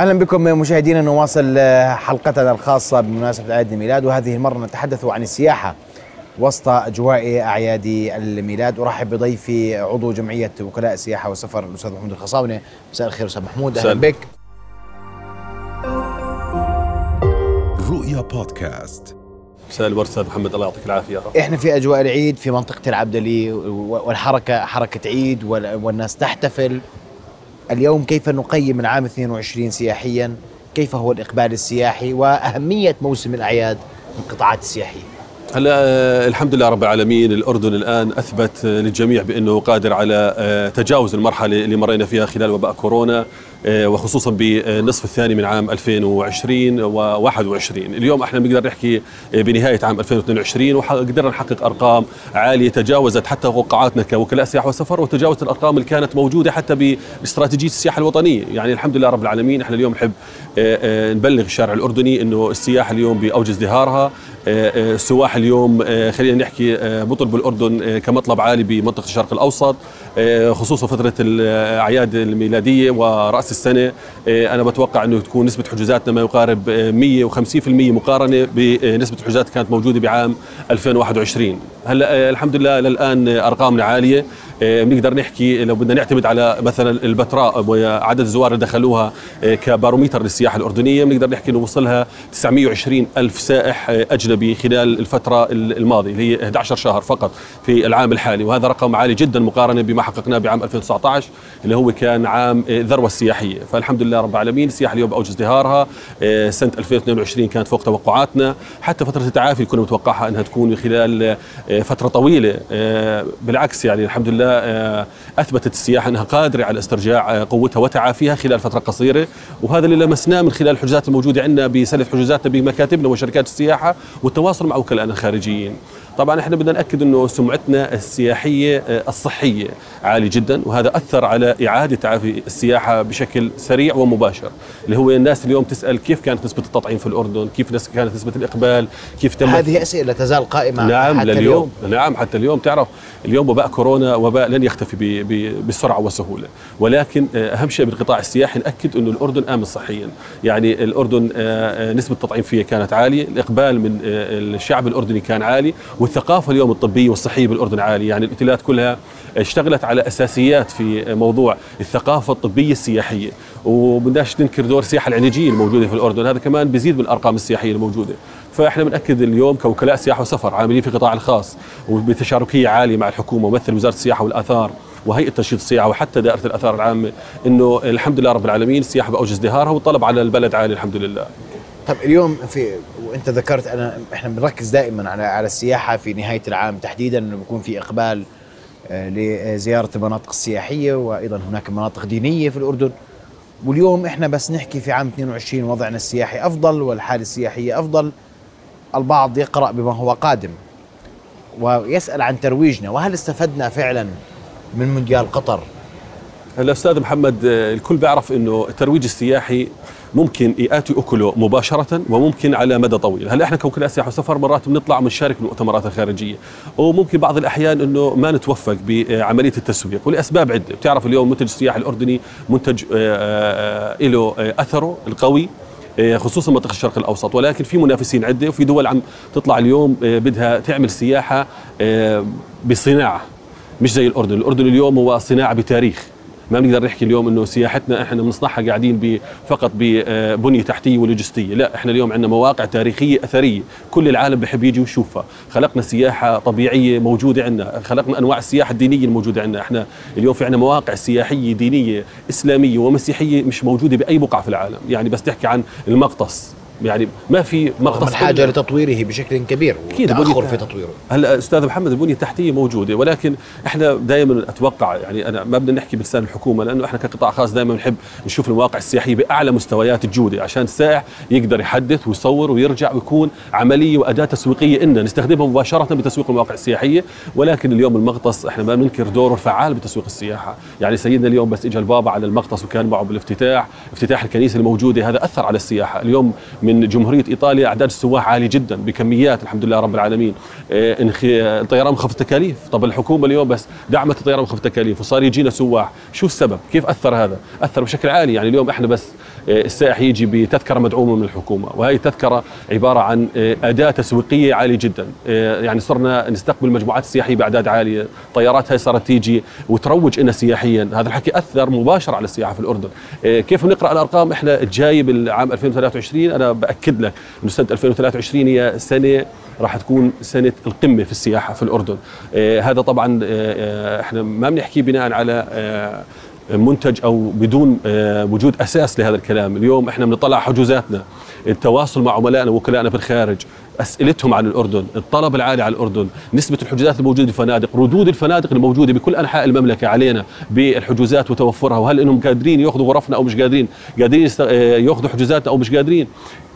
أهلا بكم مشاهدينا نواصل حلقتنا الخاصة بمناسبة عيد الميلاد. وهذه المرة نتحدث عن السياحة وسط أجواء أعياد الميلاد. أرحب بضيفي عضو جمعية وكلاء السياحه والسفر الأستاذ محمود الخصاوني. مساء الخير أستاذ محمود أهلا بك. رؤيا بودكاست. مساء الورد أستاذ محمد الله يعطيك العافية. إحنا في أجواء العيد في منطقة العبدلي والحركة حركة عيد والناس تحتفل. اليوم كيف نقيم العام 22 سياحيا؟ كيف هو الإقبال السياحي؟ وأهمية موسم الأعياد في القطاعات السياحية. هلا آه، الحمد لله رب العالمين. الأردن الآن أثبت للجميع بأنه قادر على آه، تجاوز المرحلة اللي مرينا فيها خلال وباء كورونا. وخصوصا بالنصف الثاني من عام 2020 و21 اليوم إحنا بنقدر نحكي بنهاية عام 2022 وقدرنا نحقق أرقام عالية تجاوزت حتى توقعاتنا كوكلاء سياحه وسفر وتجاوزت الأرقام اللي كانت موجودة حتى باستراتيجية السياحة الوطنية. يعني الحمد لله رب العالمين إحنا اليوم نحب نبلغ الشارع الأردني إنه السياحة اليوم باوج ازدهارها السواح اليوم خلينا نحكي بطل بالأردن كمطلب عالي بمنطقة الشرق الأوسط خصوصا فترة الأعياد الميلادية ورأس السنة. أنا بتوقع إنه تكون نسبة حجوزاتنا ما يقارب 150% مقارنة بنسبة الحجوزات كانت موجودة بعام 2021 هلأ الحمد لله للآن أرقامنا عالية. بنقدر نحكي لو بدنا نعتمد على مثلا البتراء وعدد الزوار اللي دخلوها كباروميتر للسياحة الأردنية بنقدر نحكي إنه وصلها 920 ألف سائح أجنبي خلال الفترة الماضية اللي هي 11 شهر فقط في العام الحالي. وهذا رقم عالي جدا مقارنة بما حققناه بعام 2019 اللي هو كان عام الذروه السياحية. فالحمد لله رب العالمين السياحة اليوم باوج ازدهارها سنة 2022 كانت فوق توقعاتنا. حتى فترة التعافي كنا متوقعها إنها تكون خلال فترة طويلة بالعكس يعني الحمد لله أثبتت السياحه أنها قادرة على استرجاع قوتها وتعافيها خلال فترة قصيرة وهذا اللي لمسناه من خلال الحجوزات الموجودة عندنا بسله حجوزاتنا بمكاتبنا وشركات السياحة والتواصل مع وكلائنا الخارجيين طبعا إحنا بدنا نأكد إنه سمعتنا السياحية الصحية عالي جدا وهذا أثر على إعادة تعافي السياحة بشكل سريع ومباشر اللي هو الناس اليوم تسأل كيف كانت نسبة التطعيم في الأردن؟ كيف كانت نسبة الإقبال؟ كيف تم؟ هذه أسئلة تزال قائمة نعم حتى لليوم. اليوم. نعم حتى اليوم. تعرف اليوم وباء كورونا وباء لن يختفي بسرعة وسهولة. ولكن أهم شيء بالقطاع السياحي نأكد إنه الأردن آمن صحيا. يعني الأردن نسبة التطعيم فيه كانت عالية. الإقبال من الشعب الأردني كان عالي. والثقافة اليوم الطبية والصحية بالأردن عالية. يعني الأوتيلات كلها اشتغلت على أساسيات في موضوع الثقافة الطبية السياحية. وبدناش ننكر دور السياحة العلاجيه الموجودة في الأردن. هذا كمان بيزيد من الأرقام السياحية الموجودة. فإحنا بنأكد اليوم كوكلاء سياحة وسفر عاملين في القطاع الخاص وبتشاركية عالية مع الحكومة وممثل وزارة السياحة والآثار وهيئة تنشيط السياحة وحتى دائرة الآثار العامة إنه الحمد لله رب العالمين السياحة باوج ازدهارها والطلب على البلد عالي الحمد لله. طب اليوم في وانت ذكرت أنا إحنا بنركز دائما على على السياحة في نهاية العام تحديدا إنه بيكون في إقبال لزيارة المناطق السياحية وأيضا هناك مناطق دينية في الأردن. واليوم إحنا بس نحكي في عام 22 وضعنا السياحي أفضل والحالة السياحية أفضل. البعض يقرأ بما هو قادم ويسأل عن ترويجنا. وهل استفدنا فعلا من مونديال قطر؟ هلا أستاذ محمد الكل بيعرف إنه الترويج السياحي ممكن ياتي أكله مباشرة وممكن على مدى طويل، هلا إحنا كوكلاء سياحه وسفر مرات بنطلع بنشارك بالمؤتمرات الخارجية، وممكن بعض الأحيان إنه ما نتوفق بعملية التسويق. ولأسباب عدة، بتعرف اليوم منتج السياحي الأردني منتج له أثره القوي خصوصا منطقة الشرق الأوسط. ولكن في منافسين عدة وفي دول عم تطلع اليوم بدها تعمل سياحة بصناعة مش زي الأردن، الأردن اليوم هو صناعة بتاريخ. ما بنقدر نحكي اليوم إنه سياحتنا إحنا بنصنعها قاعدين فقط ببنية تحتية ولوجستية، لا إحنا اليوم عندنا مواقع تاريخية أثرية، كل العالم بحب يجي ويشوفها، خلقنا سياحة طبيعية موجودة عندنا، خلقنا أنواع السياحة الدينية الموجودة عندنا، إحنا اليوم في عندنا مواقع سياحية دينية إسلامية ومسيحية مش موجودة بأي بقعة في العالم، يعني بس تحكي عن المقطس يعني ما في مقطع الحاجة لتطويره بشكل كبير أكيد تاخر في تطويره. هلا أستاذ محمد البنية التحتية موجودة ولكن إحنا دائما أتوقع يعني أنا ما بدنا نحكي بلسان الحكومة لأنه إحنا كقطاع خاص دائما بنحب نشوف المواقع السياحيه بأعلى مستويات الجودة عشان السائح يقدر يحدث ويصور ويرجع ويكون عملية وأداة تسويقية إن نستخدمها مباشرة بتسويق المواقع السياحية ولكن اليوم المغطس إحنا ما بننكر دوره الفعال بتسويق السياحة. يعني سيدنا اليوم بس اجى البابا على المغطس وكان معه بالافتتاح افتتاح الكنيسة الموجودة هذا أثر على السياحة. اليوم من جمهورية إيطاليا أعداد السواح عالي جدا بكميات الحمد لله رب العالمين. الطيران مخفض التكاليف. طب الحكومة اليوم بس دعمت الطيران مخفض التكاليف وصار يجينا سواح. شو السبب؟ كيف أثر هذا؟ أثر بشكل عالي. يعني اليوم إحنا بس السائح يجي بتذكرة مدعومة من الحكومة وهي التذكرة عبارة عن أداة تسويقية عالية جدا. يعني صرنا نستقبل مجموعات سياحيه بأعداد عالية طيارات هاي صارت تيجي وتروج لنا سياحيا. هذا الحكي أثر مباشره على السياحة في الأردن. كيف بنقرا الأرقام؟ إحنا الجاي بالعام 2023 أنا بأكد لك إنه سنة 2023 هي سنة راح تكون سنة القمة في السياحة في الأردن. آه هذا طبعا إحنا ما بنحكي بناء على منتج أو بدون آه وجود أساس لهذا الكلام. اليوم إحنا بنطلع حجوزاتنا. التواصل مع عملائنا ووكلائنا بالخارج أسئلتهم عن الأردن، الطلب العالي على الأردن، نسبة الحجوزات الموجودة في الفنادق، ردود الفنادق الموجودة بكل أنحاء المملكة علينا بالحجوزات وتوفرها، وهل إنهم قادرين يأخذوا غرفنا أو مش قادرين، قادرين يأخذوا حجوزاتنا أو مش قادرين،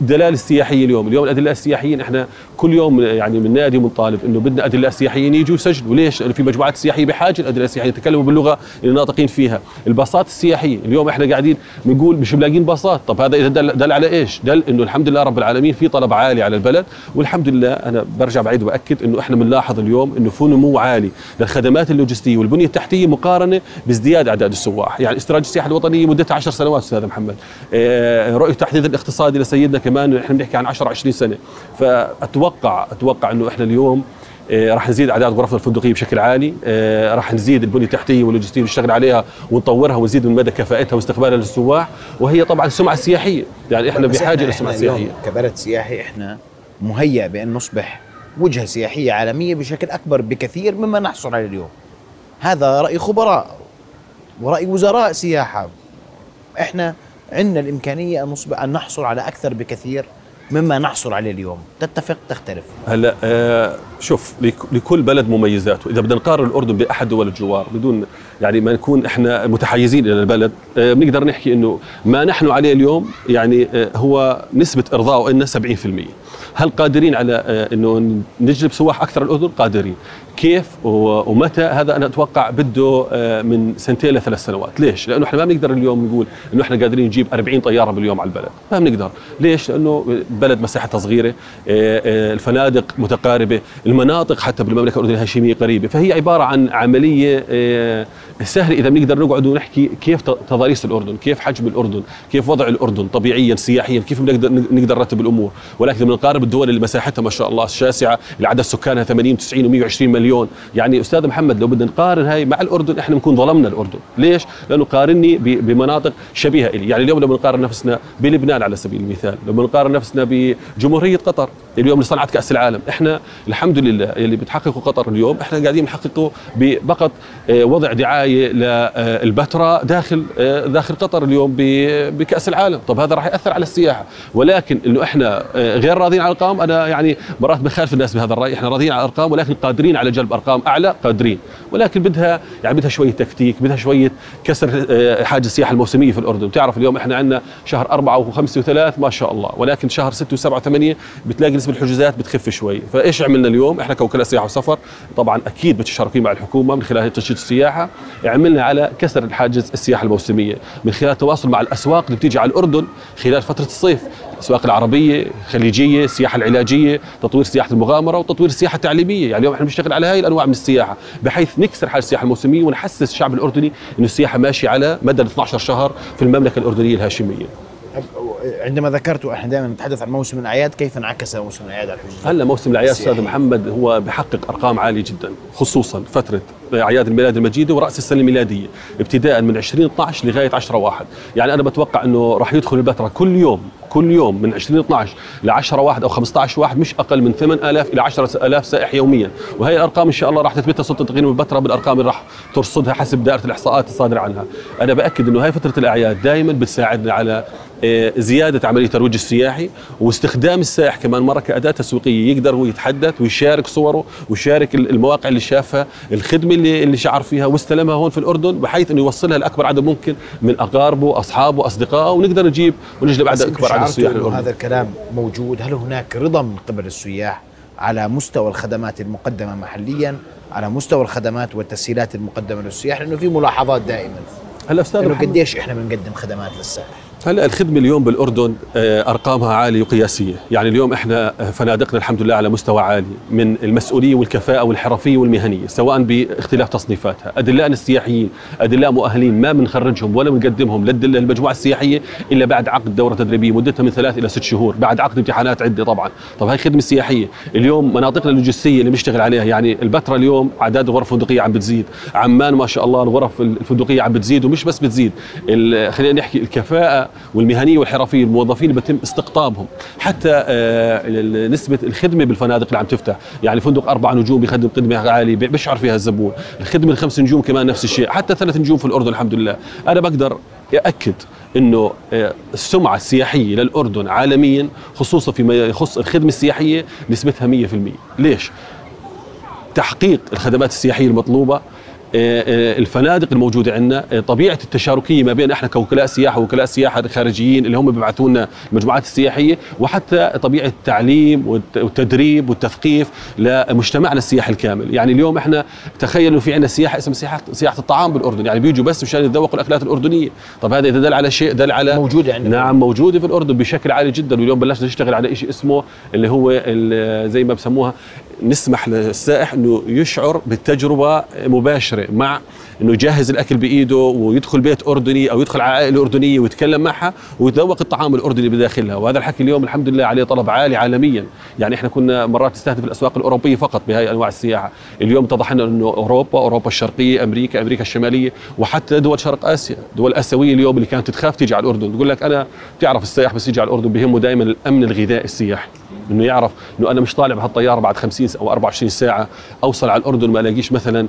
الدلال السياحيه اليوم، اليوم الادلاء السياحيين إحنا كل يوم يعني من نادي ومنطالب إنه بدنا ادلاء سياحيين يجوا يسجلوا، ليش؟ لأنه في مجموعات سياحية بحاجة لادلاء سياحيه يتكلموا باللغة اللي ناطقين فيها، الباصات السياحية، اليوم إحنا قاعدين بنقول مش ملاقيين باصات، طب هذا إذا دل, دل على إيش؟ دل إنه الحمد لله رب العالمين في طلب عالي على البلد. والحمد لله أنا برجع بعيد وأكد إنه إحنا بنلاحظ اليوم إنه في نمو عالي. للخدمات اللوجستية والبنية التحتية مقارنة بازدياد أعداد السواح، يعني استراتيجيه السياحة الوطنية مدتها 10 سنوات أستاذ محمد. آه رؤية التحديث الاقتصادي لسيدنا كمان إحنا بنحكي عن 10 20 سنة، فأتوقع أتوقع إنه إحنا اليوم آه راح نزيد أعداد غرفنا الفندقية بشكل عالي، آه راح نزيد البنية التحتية واللوجستية نشتغل عليها ونطورها ونزيد من مدى كفاءتها واستقبالها للسواح، وهي طبعا السمعه السياحيه، يعني إحنا بحاجة للسمعه السياحيه. كبلد سياحي إحنا مهيأ بأن نصبح وجهة سياحية عالمية بشكل أكبر بكثير مما نحصل عليه اليوم. هذا رأي خبراء ورأي وزراء سياحة. إحنا عندنا الإمكانية أن, نصبح أن نحصل على أكثر بكثير مما نحصل عليه اليوم. تتفق؟ تختلف. هلا آه شوف لكل بلد مميزاته. إذا بدنا نقارن الأردن بأحد دول الجوار بدون يعني ما نكون إحنا متحيزين إلى البلد آه بنقدر نحكي إنه ما نحن عليه اليوم يعني آه هو نسبة ارضائه لنا 70% هل قادرين على إنه نجلب سواح أكثر الأردن؟ قادرين. كيف ومتى هذا أنا أتوقع بده من سنتين لثلاث سنوات. ليش؟ لأنه إحنا ما بنقدر اليوم نقول إنه إحنا قادرين نجيب 40 طيارة باليوم على البلد. ما بنقدر. ليش؟ لأنه بلد مساحتها صغيرة الفنادق متقاربة المناطق حتى بالمملكة الأردنية الهاشمية قريبة. فهي عبارة عن عملية سهلة. إذا بنقدر نقعد ونحكي كيف تضاريس الأردن كيف حجم الأردن كيف وضع الأردن طبيعيا سياحيا كيف بنقدر نقدر نرتب الأمور. ولكن بنقارب الدول اللي مساحتها ما شاء الله شاسعة اللي عدد سكانها 80 90 و120 مليون يعني أستاذ محمد لو بدنا نقارن هاي مع الأردن إحنا بنكون ظلمنا الأردن. ليش؟ لأنه قارني بمناطق شبيهة لي يعني اليوم لو بنقارن نفسنا بلبنان على سبيل المثال لو بنقارن نفسنا بجمهورية قطر اليوم اللي صنعت كأس العالم. إحنا الحمد لله اللي بتحققه قطر اليوم إحنا قاعدين نحققه بفقط وضع دعاية للبتراء داخل داخل قطر اليوم بكأس العالم. طب هذا راح يأثر على السياحة. ولكن إنه إحنا غير راضيين على الأرقام أنا يعني مرات بخالف الناس بهذا الرأي. إحنا راضيين على الأرقام ولكن قادرين على جلب أرقام أعلى قادرين. ولكن بدها يعني بدها شوية تكتيك بدها شوية كسر حاجز السياحة الموسمية في الأردن. بتعرف اليوم إحنا عندنا شهر أربعة وخمسة وثلاث ما شاء الله. ولكن شهر ستة وسبعة وثمانية بتلاقي نسبة الحجوزات بتخف شوي. فإيش عملنا اليوم؟ إحنا كوكلاء سياحة وسفر طبعا أكيد متشاركين مع الحكومة من خلال تنشيط السياحة عملنا على كسر الحاجز السياحة الموسمية. من خلال التواصل مع الأسواق اللي بتيجي على الأردن خلال فترة الصيف الاسواق العربية الخليجيه السياحة العلاجية تطوير سياحة المغامرة وتطوير السياحة التعليمية. يعني اليوم إحنا بنشتغل على هاي الأنواع من السياحة بحيث نكسر حاجة السياحة الموسمية ونحسس الشعب الأردني إنه السياحة ماشية على مدى 12 شهر في المملكة الأردنية الهاشمية. عندما ذكرت إحنا دائما نتحدث عن موسم الأعياد كيف انعكس موسم الأعياد على الحجاج؟ هلا موسم الأعياد أستاذ محمد هو بحقق أرقام عالية جدا خصوصا فترة أعياد الميلاد المجيدة ورأس السنة الميلادية ابتداء من 2012 لغاية 10 واحد. يعني أنا بتوقع إنه راح يدخل البتراء كل يوم كل يوم من 2012 ل 10 واحد أو 15 واحد مش أقل من 8000 إلى 10000 سائح يوميا. وهي الأرقام إن شاء الله راح تثبتها سلطه تقييم البتراء بالأرقام اللي راح ترصدها حسب دائرة الإحصاءات الصادرة عنها. أنا بأكد إنه هاي فترة الأعياد دائما بتساعدنا على زيادة عملية الترويج السياحي واستخدام السائح كمان مره كاداه تسويقية. يقدر هو يتحدث ويشارك صوره ويشارك المواقع اللي شافها الخدمة اللي اللي شعر فيها واستلمها هون في الأردن بحيث إنه يوصلها لأكبر عدد ممكن من أقاربه أصحابه أصدقائه ونقدر نجيب ونجلب عدد أكبر عدد السياح للأردن. هذا الكلام موجود؟ هل هناك رضا من قبل السياح على مستوى الخدمات المقدمة محليا على مستوى الخدمات والتسهيلات المقدمة للسياح؟ لأنه في ملاحظات دائما. هلا أستاذ قديش إحنا بنقدم خدمات للسائح؟ هلا الخدمة اليوم بالأردن آه، أرقامها عالية وقياسية، يعني اليوم إحنا آه، فنادقنا الحمد لله على مستوى عالي من المسؤولية والكفاءة والحرفية والمهنية، سواء باختلاف تصنيفاتها، ادلائنا السياحيين، ادلاء مؤهلين ما بنخرجهم ولا بنقدمهم للمجموعة السياحية إلا بعد عقد دورة تدريبية مدتها من ثلاث إلى ست شهور، بعد عقد امتحانات عدة طبعا، طب هاي خدمه سياحيه، اليوم مناطقنا اللوجستية اللي بنشتغل عليها يعني البتراء اليوم أعداد الغرف الفندقيه عم بتزيد، عمان ما شاء الله الغرف الفندقية عم بتزيد ومش بس بتزيد، خلينا نحكي الكفاءة والمهنيه والحرفيه الموظفين اللي بتم استقطابهم. حتى آه، نسبة الخدمة بالفنادق اللي عم تفتح. يعني فندق أربع نجوم بيخدم خدمة عالية بيشعر فيها الزبون. الخدمة الخمس نجوم كمان نفس الشيء. حتى ثلاث نجوم في الأردن الحمد لله. أنا بقدر أكد إنه آه، السمعة السياحية للأردن عالميا خصوصا فيما يخص الخدمة السياحية نسبتها 100% ليش؟ تحقيق الخدمات السياحية المطلوبة الفنادق الموجودة عندنا آه، طبيعة التشاركية ما بين إحنا كوكلاء سياحة ووكلاء سياحة خارجيين اللي هم بيبعثوا لنا المجموعات السياحيه وحتى طبيعة التعليم والتدريب والتثقيف لمجتمعنا السياحي الكامل. يعني اليوم إحنا تخيلوا في عندنا سياحة اسمها سياحه سياحة الطعام بالأردن. يعني بيجوا بس مشان يتذوقوا الأكلات الأردنية. طب هذا إذا دل على شيء دل على موجودة عندنا. نعم موجودة في الأردن بشكل عالي جدا. واليوم بلشنا نشتغل على شيء اسمه اللي هو زي ما بسموها نسمح للسائح إنه يشعر بالتجربة مباشرة. مع إنه يجهز الأكل بإيده ويدخل بيت أردني أو يدخل عائلة أردنية ويتكلم معها ويتذوق الطعام الأردني بداخلها. وهذا الحكي اليوم الحمد لله عليه طلب عالي عالميا. يعني إحنا كنا مرات نستهدف الأسواق الأوروبية فقط بهاي أنواع السياحة. اليوم اتضح لنا إنه أوروبا أوروبا الشرقية أمريكا أمريكا الشمالية وحتى دول شرق آسيا. دول آسيوية اليوم اللي كانت تخاف تيجي على الأردن. تقول لك أنا بتعرف السائح بس يجي على الأردن بهمه دائما الأمن الغذائي السياحي. إنه يعرف إنه أنا مش طالع بهالطيارة بعد 50 أو 24 ساعة أوصل على الأردن ما ألاقيش مثلا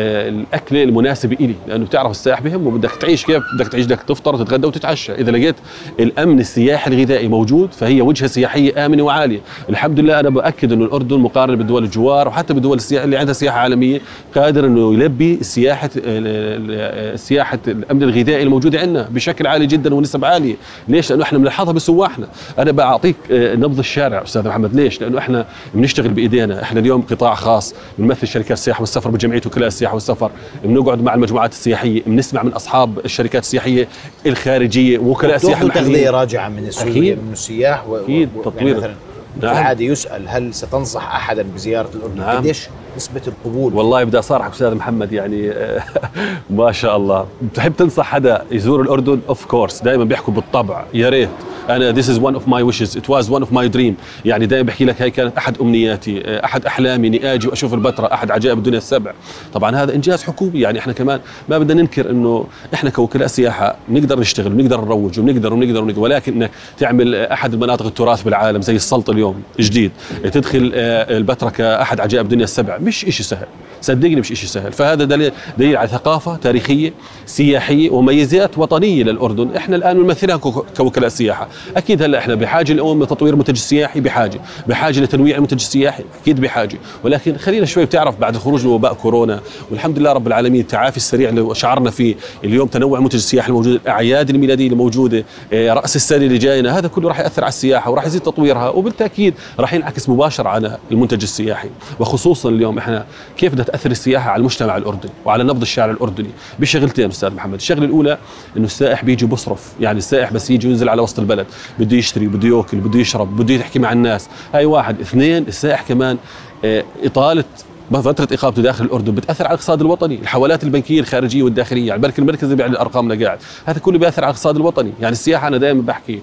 آه، الاكله المناسبه إلي لأنه بتعرف السائح بهمه بدك تعيش كيف؟ بدك تعيش بدك تفطر وتتغدى وتتعشى. إذا لقيت الأمن السياحي الغذائي موجود فهي وجهة سياحية آمنة وعالية. الحمد لله أنا بأكد إنه الأردن مقارنة بالدول الجوار وحتى بالدول السياحة اللي عندها سياحة عالمية قادر إنه يلبي السياحه السياحه الأمن الغذائي الموجودة عندنا بشكل عالي جدا ونسب عالية. ليش؟ لأنه إحنا بنلحظها بسواحنا. أنا بعطيك آه، نبض الشارع الشارع أستاذ محمد. ليش؟ لأنه إحنا بنشتغل بإيدينا، إحنا اليوم قطاع خاص بنمثل شركات السياحه والسفر بجمعية وكلاء السياحة. والسفر، بنقعد مع المجموعات السياحية، بنسمع من أصحاب الشركات السياحية الخارجية وكلاء السياحه تغذيه راجعة من السياح من السياح أكيد تطوير يعني نعم. العادي يسأل هل ستنصح احدا بزيارة الأردن؟ نعم. قديش نسبة القبول؟ والله بدي اصارحك أستاذ محمد يعني ما شاء الله، بتحب تنصح حدا يزور الأردن؟ of course، دائما بيحكوا بالطبع، يا ريت أنا this is one of my wishes it was one of my dream يعني دائما بحكي لك هي كانت أحد أمنياتي أحد أحلامي إني آجي وأشوف البتراء أحد عجائب الدنيا السبع. طبعا هذا إنجاز حكومي. يعني إحنا كمان ما بدنا ننكر إنه إحنا كوكلاء سياحة بنقدر نشتغل بنقدر نروج وبنقدر وبنقدر ونقدر. ولكن انك تعمل أحد المناطق التراث بالعالم زي السلط اليوم جديد تدخل آه، البتراء كأحد عجائب الدنيا السبع. مش شيء سهل. صدقني مش شيء سهل. فهذا دليل دليل على ثقافة تاريخية سياحية وميزات وطنية للأردن. إحنا الآن نمثلها كوكلاء سياحة. أكيد هلا إحنا بحاجة اليوم لتطوير المنتج السياحي بحاجة بحاجة لتنويع المنتج السياحي أكيد بحاجة. ولكن خلينا شوي بتعرف بعد خروج وباء كورونا والحمد لله رب العالمين التعافي السريع اللي شعرنا فيه اليوم تنوع المنتج السياحي الموجود الاعياد الميلادية الموجوده آه، رأس السنة اللي جاينا هذا كله راح يأثر على السياحة وراح يزيد تطويرها وبالتأكيد راح ينعكس مباشرة على المنتج السياحي. وخصوصا اليوم إحنا كيف بدها تأثر السياحة على المجتمع الأردني وعلى نبض الشارع الأردني. بشغلتين أستاذ محمد. الشغلة الأولى إنه السائح بيجي بصرف. يعني السائح بس يجي وينزل على وسط البلد. بده يشتري بده يأكل بده يشرب بده يحكي مع الناس. هاي واحد. اثنين السائح كمان آه إطالة فترة إقامته داخل الأردن بتأثر على الاقتصاد الوطني، الحوالات البنكية الخارجية والداخلية، يعني البنك المركزي بيعلن الأرقام قاعد، هذا كله بيأثر على الاقتصاد الوطني، يعني السياحة أنا دائما بحكي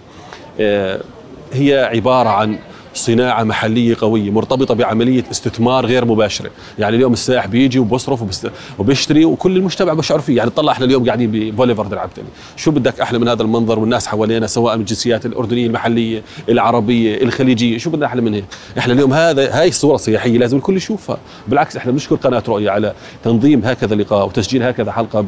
آه هي عبارة عن صناعة محلية قوية مرتبطة بعملية استثمار غير مباشرة. يعني اليوم السائح بيجي وبصرف وبيشتري وكل المجتمع بشعر فيه. يعني طلع إحنا اليوم قاعدين ببوليفارد العبتلي شو بدك أحلى من هذا المنظر والناس حوالينا سواء من الجنسيات الأردنية المحلية العربية الخليجية؟ شو بدنا أحلى من هيك إحنا اليوم هذا هاي الصورة السياحيه لازم الكل يشوفها. بالعكس إحنا بنشكر قناة رؤيا على تنظيم هكذا لقاء وتسجيل هكذا حلقة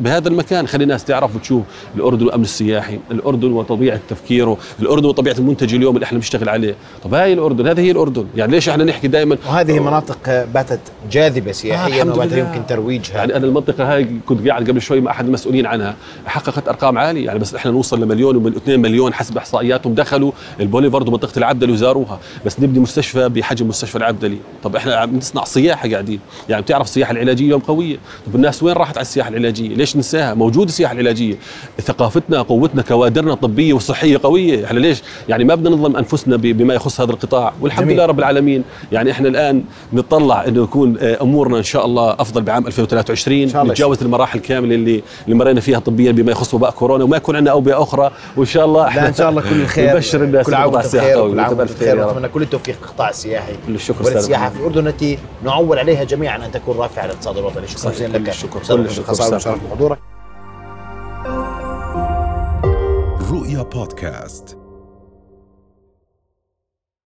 بهذا المكان. خلي الناس تعرف وتشوف الأردن والأمن السياحي الأردن وطبيعة تفكيره الأردن وطبيعة المنتج اليوم اللي إحنا بنشتغل عليه. طب طب هاي الأردن هذه هي الأردن. يعني ليش إحنا نحكي دائما؟ وهذه مناطق باتت جاذبة سياحيا الحمد وباتت. يمكن ترويجها. يعني أنا المنطقة هاي كنت قاعد قبل شوي مع أحد المسؤولين عنها حققت أرقام عالية. يعني بس إحنا نوصل لمليون ومن 2 مليون حسب إحصائياتهم دخلوا البوليفارد ومنطقة العبدلي وزاروها. بس نبني مستشفى بحجم مستشفى العبدلي. طب إحنا عم نصنع سياحة قاعدين. يعني بتعرف السياحة العلاجية اليوم قوية. طب الناس وين راحت على السياحة العلاجية؟ ليش ننساها؟ موجودة السياحة العلاجية. ثقافتنا قوتنا كوادرنا الطبية والصحية قوية. إحنا ليش؟ يعني ما بدنا نظلم أنفسنا بما يخص هذا القطاع والحمد جميل. لله رب العالمين يعني إحنا الآن نطلع إنه يكون آه، أمورنا إن شاء الله أفضل بعام 2023 إن شاء الله نتجاوز المراحل الكاملة اللي اللي مرينا فيها طبيا بما يخص وباء كورونا وما يكون عندنا أوبئة أخرى وإن شاء الله لا إن شاء الله كل الخير نبشر الناس كل عام بخير. كل عام بخير. ونتمنى كل التوفيق للقطاع السياحي كل الشكر وبلد أستاذ السياحة محمد. في الأردن التي نعول عليها جميعا أن تكون رافعة للاقتصاد الوطني شكرا. جزيلا لك. أستاذ كل الشكر. بحضورك رؤيا بودكاست